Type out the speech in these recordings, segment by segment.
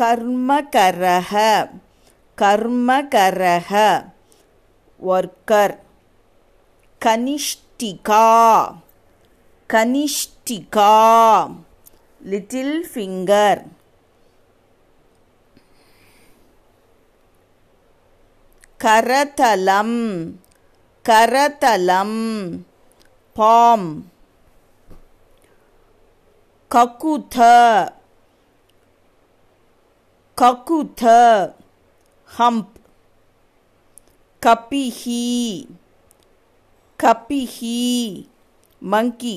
கர்மகரக கர்மகரக ஒர்க்கர் கனிஷ்டிகா. கனிஷ்டிகா. லிட்டில் ஃபிங்கர் கரதலம் கரதலம் பாம். ககுத. ககுத ஹம்ப் கபிஹி கபிஹி மங்கி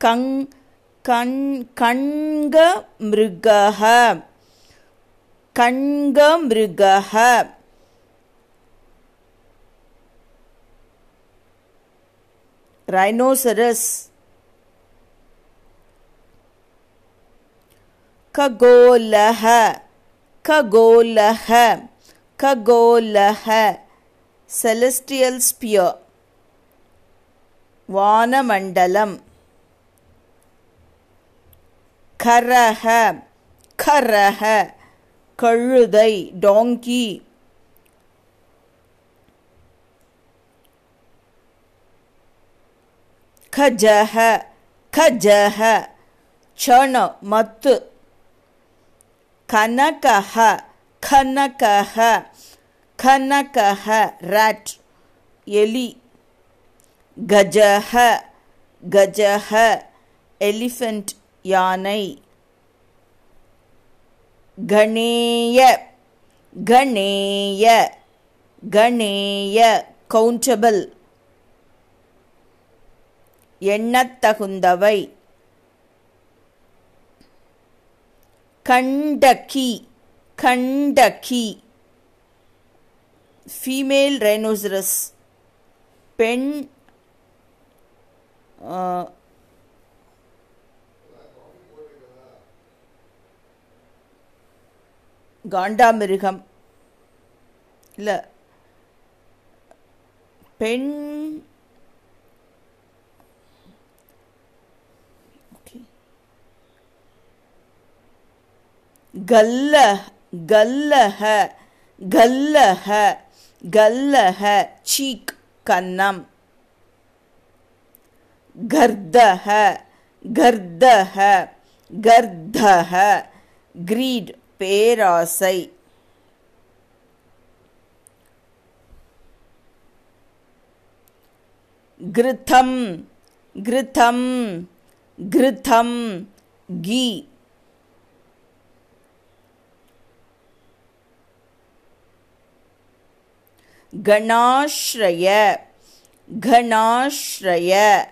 கங் கண் கண்க மிருகः கண்க மிருகः ரைனோசரஸ் खगोलः खगोलः खगोलः celestial sphere வானமண்டலம் கரஹ கரஹ கழுதை டோங்கி ಖಜಹ ಖಜಹ ಕ್ಷಣ ಮತ್ತು ಕನಕಹ ಖನಕಹ ಖನಕಹ ರ್ಯಾಟ್ ಎಲಿ ಗಜಹ ಗಜಹ ಎಲಿಫೆಂಟ್ யானை. கணேய கணேய கணேய கவுண்டபிள் எண்ணத்தகுந்தவை. கண்டகி கண்டகி. ஃபீமேல் ரைனோசரஸ் பெண் காண்டாமிருகம். இல்லை. பெண் கல்ல கல்லஹ கல்லஹ கல்லஹ சீக் கன்னம் கர்தஹ கர்தஹ கர்தஹ கிரீட். பேராசை. கிருத்தம் கிருத்தம் கிருத்தம் கீ. கணாஸ்ரய கணாஸ்ரய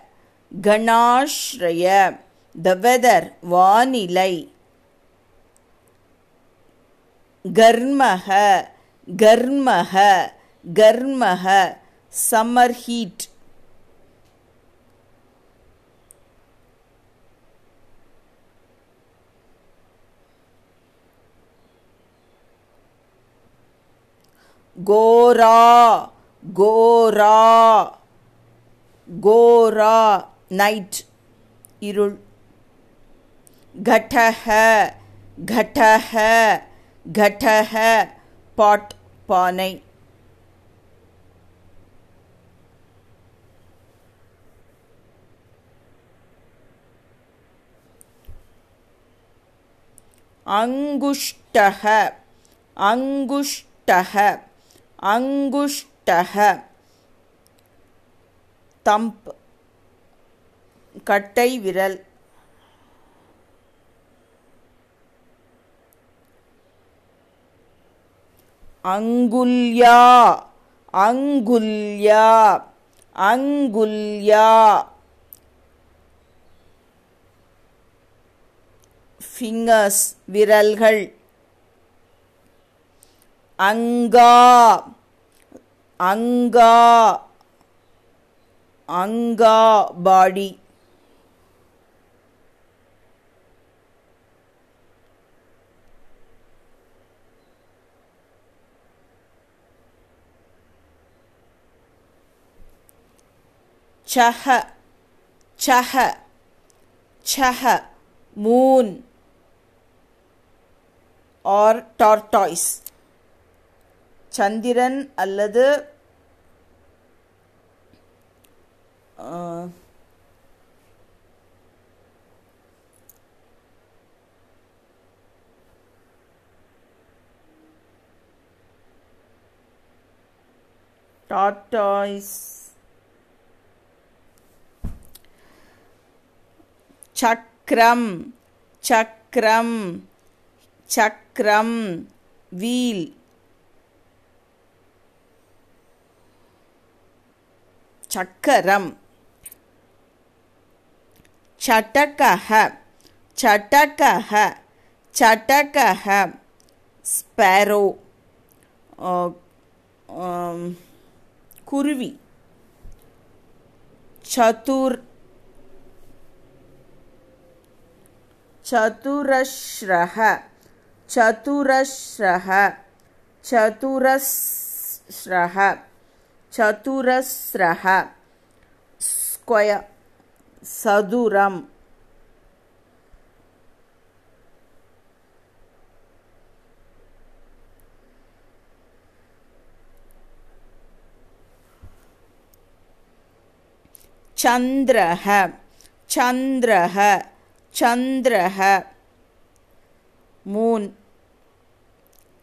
கணாஸ்ரய த வெதர் வானிலை. கர்மக கர்மக கர்மக சம்மர் ஹீட் கோரா கோரா கோரா நைட் இருள் घटः घटः கடக பாட் பானை. அங்குஷ்டः அங்குஷ்டः அங்குஷ்டः தம்ப் கட்டை விரல். அங்குல்யா அங்குல்யா அங்குல்யா. ஃபிங்கர்ஸ் விரல்கள். அங்கா அங்கா. அங்கா பாடி சஹ சஹ சஹ மூன் ஆர் டார்டாய்ஸ். சந்திரன் அல்லது டார்டாய்ஸ். tortoise சக்கரம் சக்கரம் சக்கரம் வீல் சக்கரம் சட்டகः சட்டகः சட்டகः ஸ்பேரோ குருவி சதுர் चतुरश्रह चतुरश्रह चतुरश्रह चतुरस्रः स्क्वय सदुरम। चंद्रह चंद्रह சந்திரஹ. மூன்.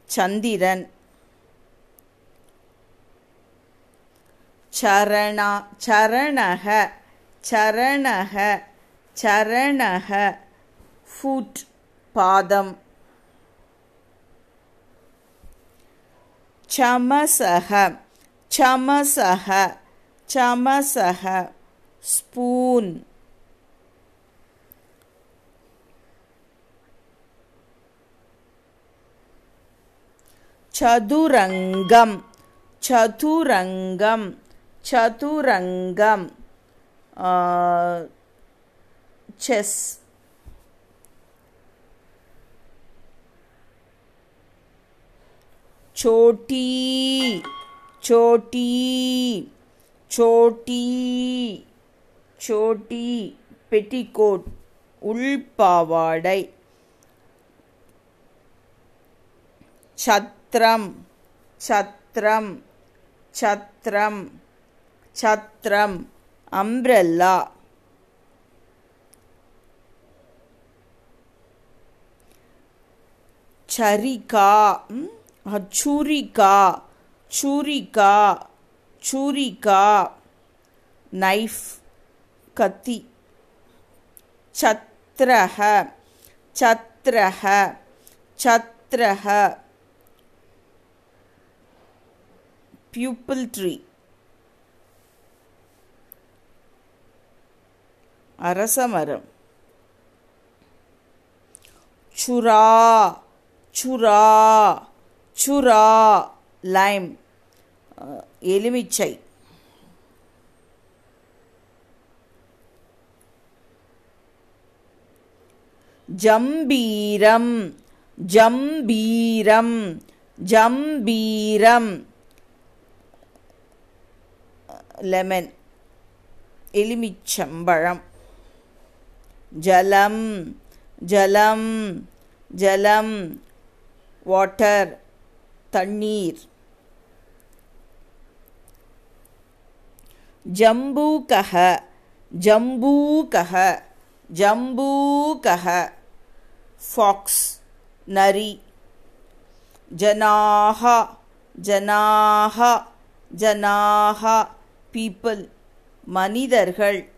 சந்திரன். சரணா சரணக சரணக சரணக ஃபுட். பாதம். சமசக சமசக சமசக ஸ்பூன். சதுரங்கம் சதுரங்கம் சதுரங்கம் செஸ் சோட்டி சோட்டி சோட்டி சோட்டி பெட்டிகோட் உள்பாவாடை சத்ரம் சத்ரம் சத்ரம் சத்ரம் அம்ப்ரெல்லா சரிகா ம், சுரிகா சுரிகா சுரிகா. நைஃப் கத்தி. சத்ரஹ சத்ரஹ சத்ரஹ. Pupil tree. அரசமரம் சுரா சுரா சுரா லைம் அஹ், எலுமிச்சை ஜம்பீரம் ஜம்பீரம் ஜம்பீரம் லெமன் எலுமிச்சம்பழம் ஜலம் ஜலம் ஜலம் வாட்டர் தண்ணீர். ஜம்பூகः ஜம்பூகः ஜம்பூகः ஃபாக்ஸ் நரி. ஜனாக ஜனாக ஜனாக பீப்பிள் மனிதர்கள்.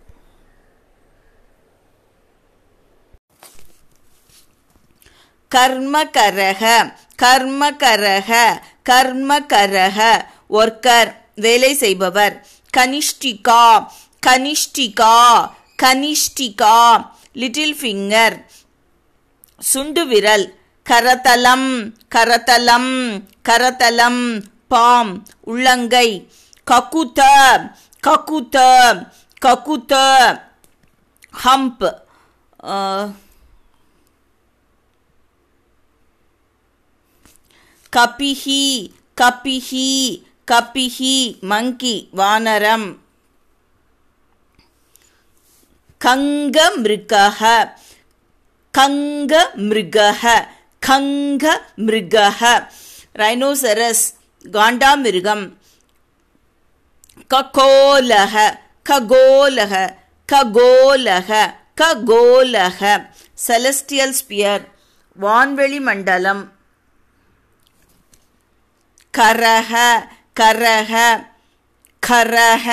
கர்மகரக கர்மகரக கர்மகரக. ஒர்க்கர் வேலை செய்பவர். கனிஷ்டிகா கனிஷ்டிகா கனிஷ்டிகா. Little finger. சுண்டு விரல். கரதலம் கரதலம் கரதலம் பாம் உள்ளங்கை. ககுத ககுத ககுத ஹம்ப். கபிஹி கபிஹி கபிஹி மங்கி வானரம். கங்க மிருகः கங்க மிருகः கங்க மிருகः ரைனோசரஸ் காண்டாமிருகம். ககோலக ககோலக ககோலக ககோலக. செலஸ்டியல் ஸ்பியர் வான்வெளி மண்டலம். கரக கரக கரக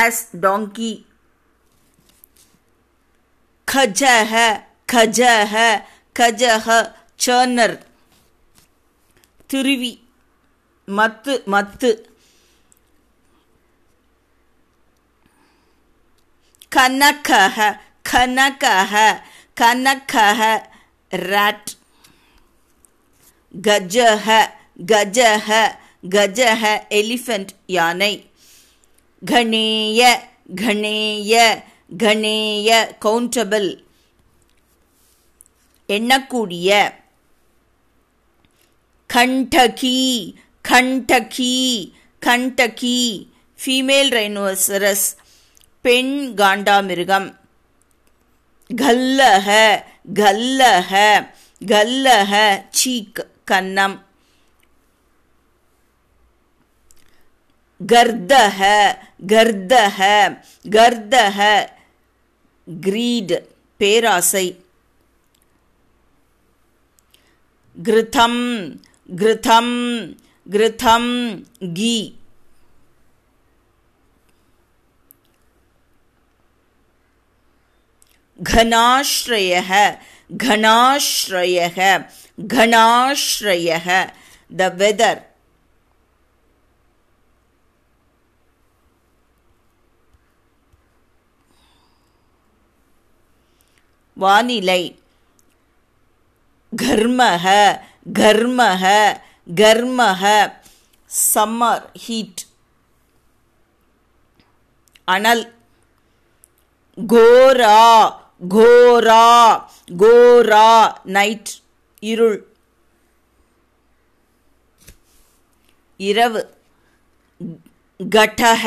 ஆஸ் டாங்கி கஜக கஜக கஜக சர்னர் திருவி மத்து மத்து. கனகः கனகः கனகः ராட் கஜः கஜः கஜः எலிஃபண்ட் யானை கணேய கணேய கணேய கவுண்டபிள் எண்ணக்கூடிய கண்டகி கண்டகி கண்டகி ஃபீமேல் ரைனோசரஸ் பெண் காண்டாமிருகம். கல்லக கல்லக கல்லக சீக் கன்னம் கர்தக கர்தக கர்தக கிரீட் பேராசை. கிருதம் கிருதம் கிருதம் கீ. கணாஸ்ரயக கணாஸ்ரயக கணாஸ்ரயக த வெதர் வானிலை கர்மக கர்மக கர்மக சம்மர் ஹீட் அனல் கோரா கோரா கோரா நைட் இருள். இரவு. கடக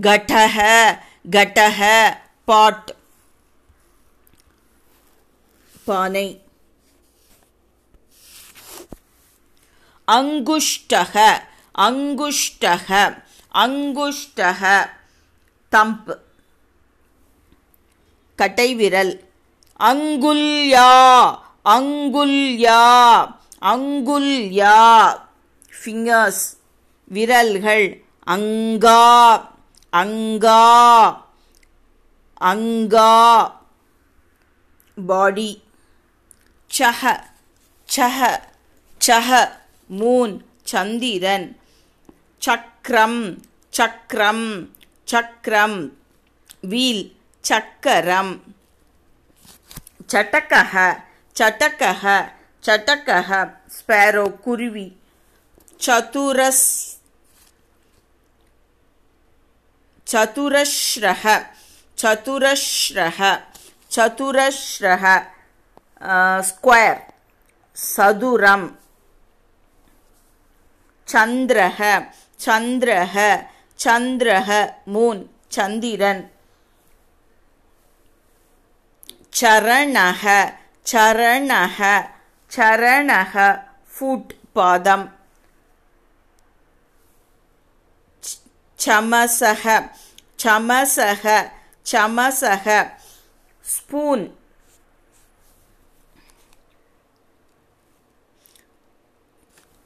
கடக கடக பாட். பானை. அங்குஷ்டக அங்குஷ்டக அங்குஷ்டக தம்ப். கட்டைவிரல் அங்குல்யா அங்குல்யா அங்குல்யா ஃபிங்கர்ஸ் விரல்கள் அங்கா அங்கா அங்கா. பாடி சஹ சஹ சஹ. மூன் சந்திரன். சக்கரம் சக்கரம் சக்கரம் வீல் சக்கரம் சட்டக்கக சட்டக்கக சட்டக்கக ஸ்பேரோ குருவி சதுரஸ் சதுரஸ்ரஹ சதுரஸ்ரஹ சதுரஸ்ரஹ ஸ்கொயர் சதுரம் சந்திரஹ சந்திரஹ சந்திரஹ மூன் சந்திரன் சரணக சரணக சரணக ஃபுட் பாதம் சமசக சமசக சமசக ஸ்பூன்.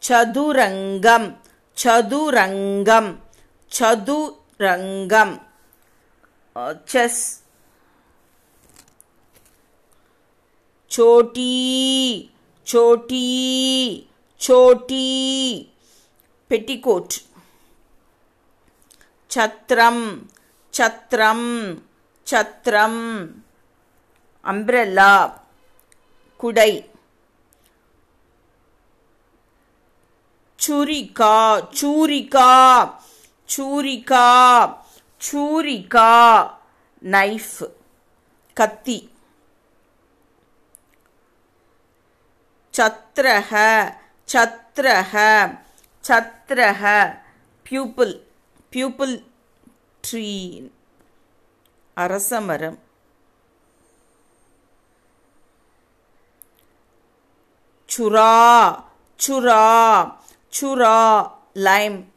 சதுரங்கம் சதுரங்கம் சதுரங்கம். செஸ். சோட்டி சோட்டி சோட்டி. பெட்டிகோட். சத்திரம் சத்திரம் சத்திரம் அம்ப்ரெல்லா. குடை. சுரிகா சூரிகா சூரிகா சூரிகா நைஃப். கத்தி. சத்ரஹ சத்ரஹ சத்ரஹ பியூப்பிள் பியூப்பிள் ட்ரீ அரசமரம். சுரா சுரா சுரா லைம்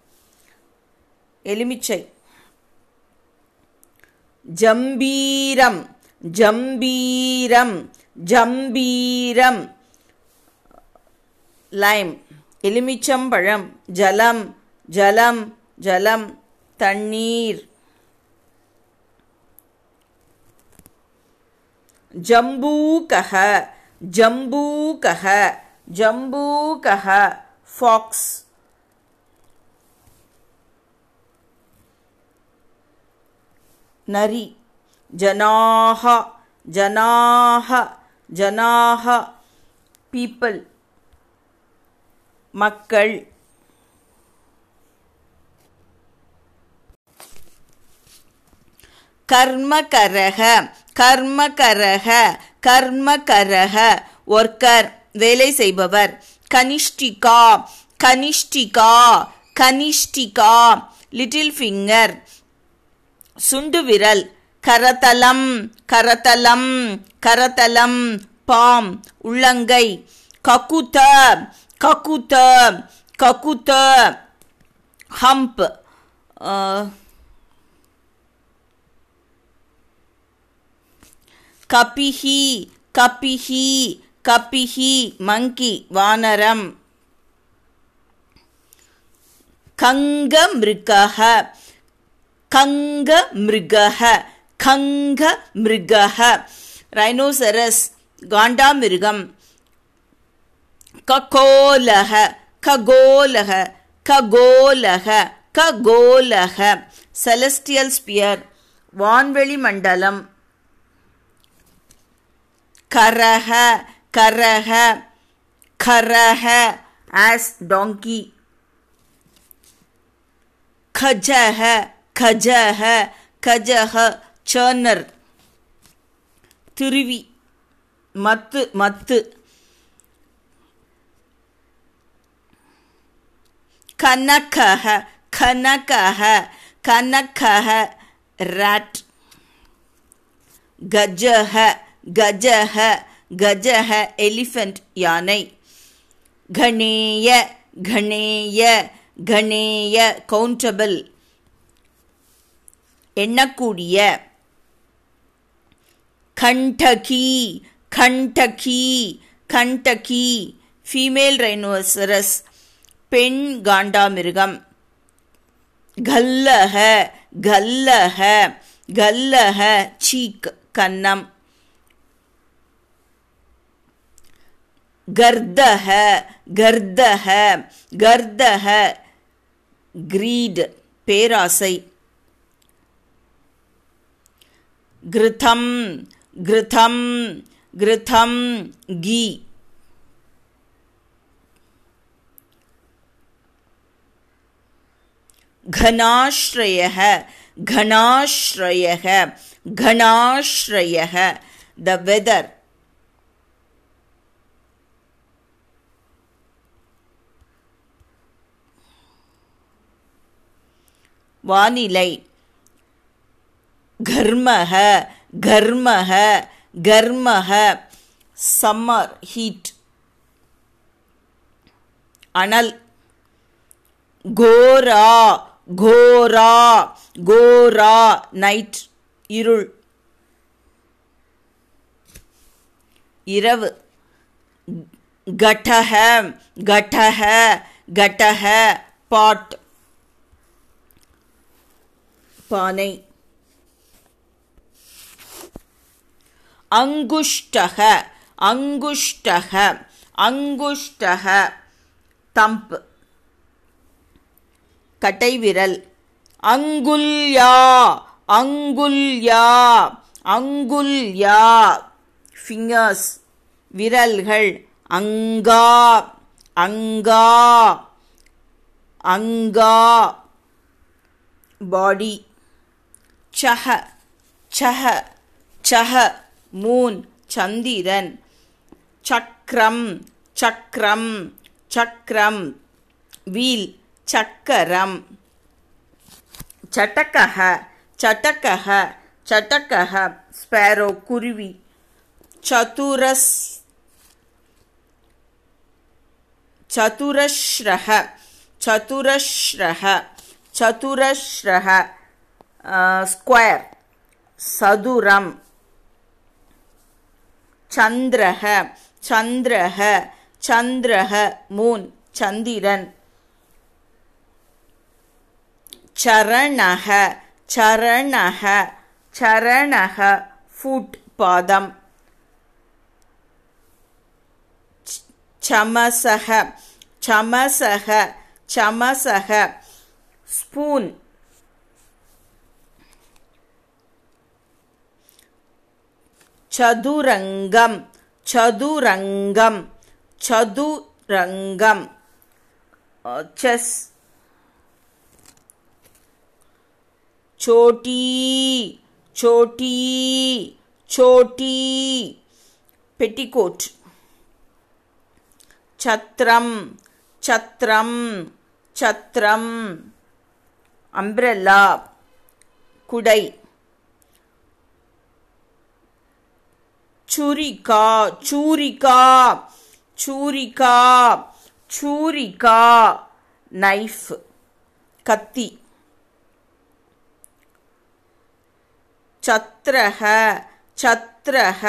எலுமிச்சை. ஜம்பீரம் ஜம்பீரம் ஜம்பீரம். லைம் எலுமிச்சம்பழம் ஜலம் ஜலம் ஜலம் தண்ணீர் ஜம்பூகः ஜம்பூகः ஜம்பூகः ஃபாக்ஸ் நரி ஜனாக ஜனாக ஜனாக பீப்பிள் மக்கள். கர்மகரக கர்மகரக கர்மகரக. ஒர்க்கர் வேலை செய்பவர். கனிஷ்டிகா கனிஷ்டிகா கனிஷ்டிகா. Little finger. சுண்டு விரல். கரதலம் கரதலம் கரதலம் பாம் உள்ளங்கை. ககுத ககுத ககுத ஹம்ப் கபிஹி கபிஹி கபிஹி மங்கி வானரம் கங்க மிருகः கங்க மிருகः கங்க மிருகः ரைனோசரஸ் காண்டாமிருகம் ககோலக ககோலக ககோலக ககோலக. செலஸ்டியல் ஸ்பியர் வான்வெளி மண்டலம். கரக கரக கரக ஆஸ் டாங்கி கஜக கஜக கஜக சேர்னர் திருவி மத்து மத்து. கனகः கனகः கனகः ராட் கஜः கஜः கஜः எலிஃபண்ட் யானை. கணேய கணேய கணேய கவுண்டபிள் எண்ணக்கூடிய. கண்டகி கண்டகி கண்டகி. ஃபீமேல் ரைனோசரஸ் பெண் காண்டாமிருகம். கல்லக கல்லக கல்லக சீக் கன்னம் கர்தக கர்தக கர்தக கிரீட் பேராசை. கிருதம் கிருதம் கிருதம் கீ. கணாஸ்ரயக கணாஸ்ரயக கணாஸ்ரயக த வெதர் வானிலை. கர்மக கர்மக கர்மக சம்மர் ஹீட் அனல். கோரா. கோரா கோரா நைட் இருள். இரவு. கடக கடக கடக பாட். பானை. அங்குஷ்டக அங்குஷ்டக அங்குஷ்டக தம்ப். கட்டைவிரல். அங்குல்யா அங்குல்யா அங்குல்யா ஃபிங்கர்ஸ் விரல்கள் அங்கா அங்கா அங்கா. பாடி சஹ சஹ சஹ. மூன் சந்திரன். சக்கரம் சக்கரம் சக்கரம் வீல் சக்கரம் சட்டக்கக சட்டக்கக சட்டக்கக ஸ்பேரோ குருவி சதுரஸ் चतुरश्रः चतुरश्रः चतुरश्रः स्क्वेर् सदुरं चन्द्रः चन्द्रः चन्द्रः मून् चन्दिरन् चरणः चरणः चरणः फुट् पादम् चमसः चमसः चमसः स्पून् चतुरङ्गं चतुरङ्गं चतुरङ्गं चेस् चोटी चोटी चोटी पेटिकोट् छत्रं छत्रं छत्रम् अम्ब्रेल्ला कुडै छुरिका छूरिका छूरिका छूरिका नैफ् कत्ति சத்ரஹ சத்ரஹ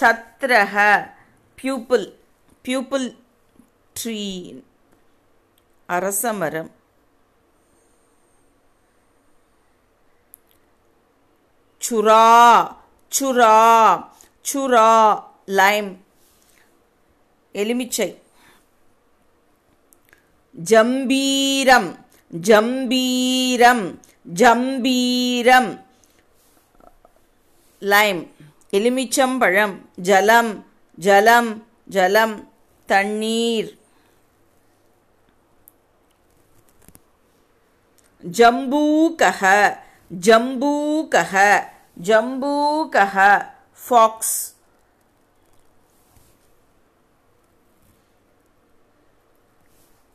சத்ரஹ பியூப்பிள் பியூப்பிள் ட்ரீ அரசமரம். சுரா சுரா சுரா லைம் எலுமிச்சை. ஜம்பீரம் ஜம்பீரம் ஜம்பீரம். லைம் எலுமிச்சம்பழம் ஜலம் ஜலம் ஜலம் தண்ணீர் ஜம்பூகः ஜம்பூகः ஜம்பூகः ஃபாக்ஸ்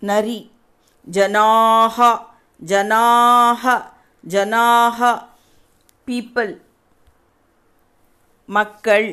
நரி ஜனாக ஜனாக ஜனாக பீப்பிள் மக்கள்